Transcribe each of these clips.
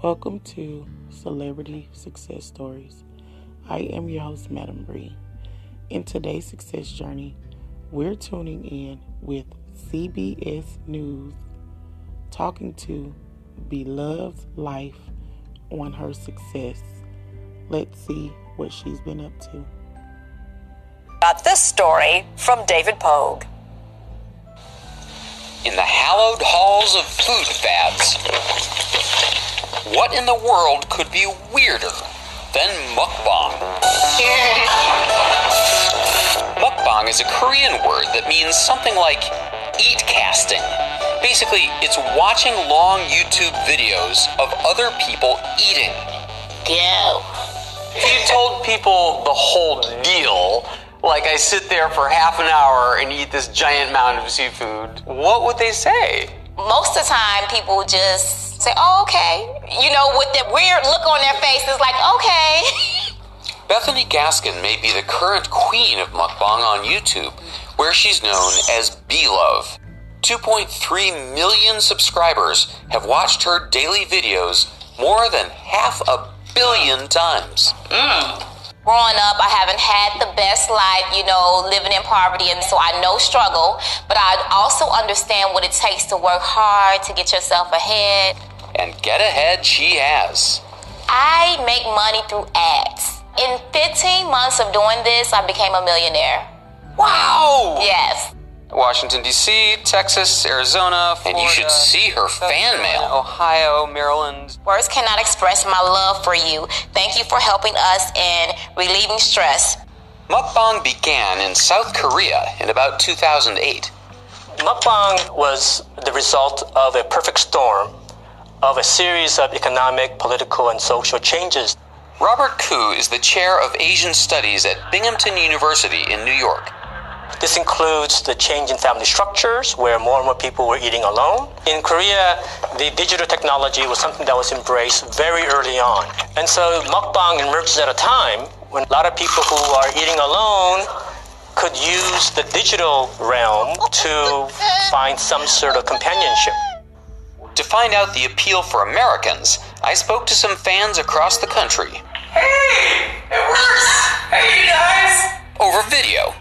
Welcome to Celebrity Success Stories. I am your host, Madam Bree. In today's success journey, we're tuning in with CBS News talking to B-Love's life on her success. Let's see what she's been up to. Got this story from David Pogue. In the hallowed halls of food fads, what in the world could be weirder than mukbang? mukbang is a Korean word that means something like eat casting. Basically, it's watching long YouTube videos of other people eating. Go. If you told people the whole deal, like I sit there for half an hour and eat this giant mound of seafood, what would they say? Most of the time, people just say, oh, okay. You know, with that weird look on their faces, like, okay. Bethany Gaskin may be the current queen of mukbang on YouTube, where she's known as B-Love. 2.3 million subscribers have watched her daily videos more than half a billion times. Mm. Growing up, I haven't had the best life, you know, living in poverty, and so I know struggle, but I also understand what it takes to work hard to get yourself ahead. And get ahead she has. I make money through ads. In 15 months of doing this, I became a millionaire. Wow! Yes. Washington, D.C., Texas, Arizona, Florida, And you should see her South fan Carolina, mail. Ohio, Maryland. Words cannot express my love for you. Thank you for helping us in relieving stress. Mukbang began in South Korea in about 2008. Mukbang was the result of a perfect storm of a series of economic, political, and social changes. Robert Ku is the chair of Asian Studies at Binghamton University in New York. This includes the change in family structures, where more and more people were eating alone. In Korea, the digital technology was something that was embraced very early on. And so mukbang emerges at a time when a lot of people who are eating alone could use the digital realm to find some sort of companionship. To find out the appeal for Americans, I spoke to some fans across the country Hey, it works. Hey, you guys. over video.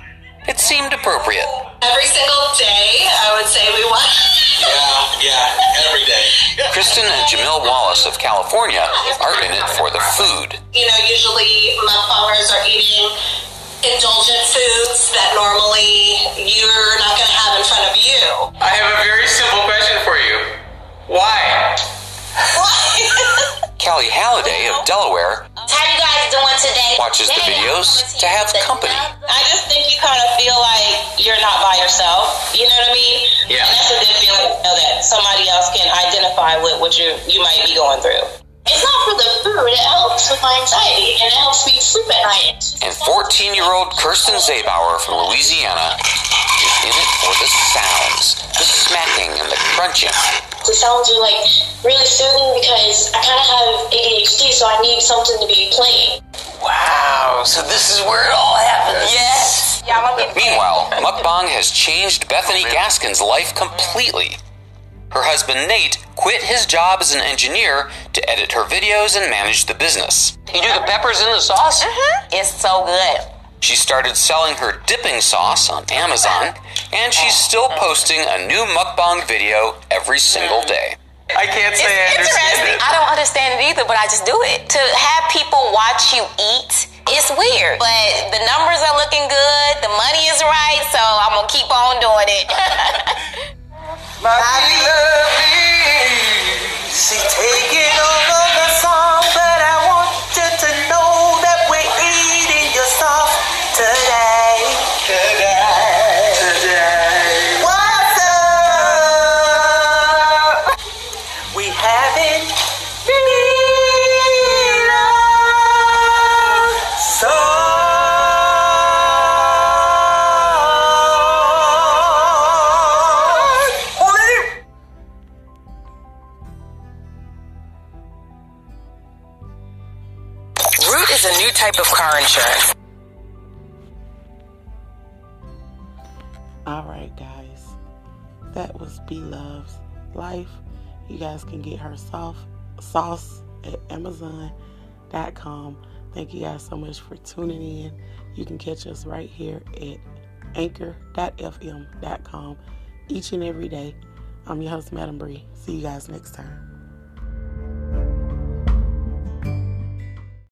It seemed appropriate. Every single day, I would say we watch. Yeah, yeah, every day. Kristen and Jamil Wallace of California are in it for the food. You know, usually mukbangers are eating indulgent foods that normally you're not going to have in front of you. I have a very watches the videos to have company. I just think you kind of feel like you're not by yourself. You know what I mean? Yeah. And that's a good feeling to know that somebody else can identify with what you you might be going through. It's not for the food. It helps with my anxiety and it helps me sleep at night. And 14 year old Kirsten Zabauer from Louisiana is in it for the sounds, the smacking and the crunching. The sounds are like really soothing because I kind of have ADHD, so I need something to be playing. Wow, so this is where it all happens. Yes. Yeah, I'm gonna Meanwhile, mukbang has changed Bethany Gaskin's life completely. Her husband Nate quit his job as an engineer to edit her videos and manage the business. You do the peppers in the sauce? Uh-huh. It's so good. She started selling her dipping sauce on Amazon, and she's still posting a new mukbang video every single uh-huh. day. I can't say I It's understand interesting. it. I don't understand it either, but I just do it. To have people watch you eat, it's weird. But the numbers are looking good, the money is right, so I'm gonna keep on doing it. My type of car insurance. All right, guys. That was B Love's Life. You guys can get her soft sauce at Amazon.com. Thank you guys so much for tuning in. You can catch us right here at anchor.fm.com each and every day. I'm your host, Madam Bree. See you guys next time.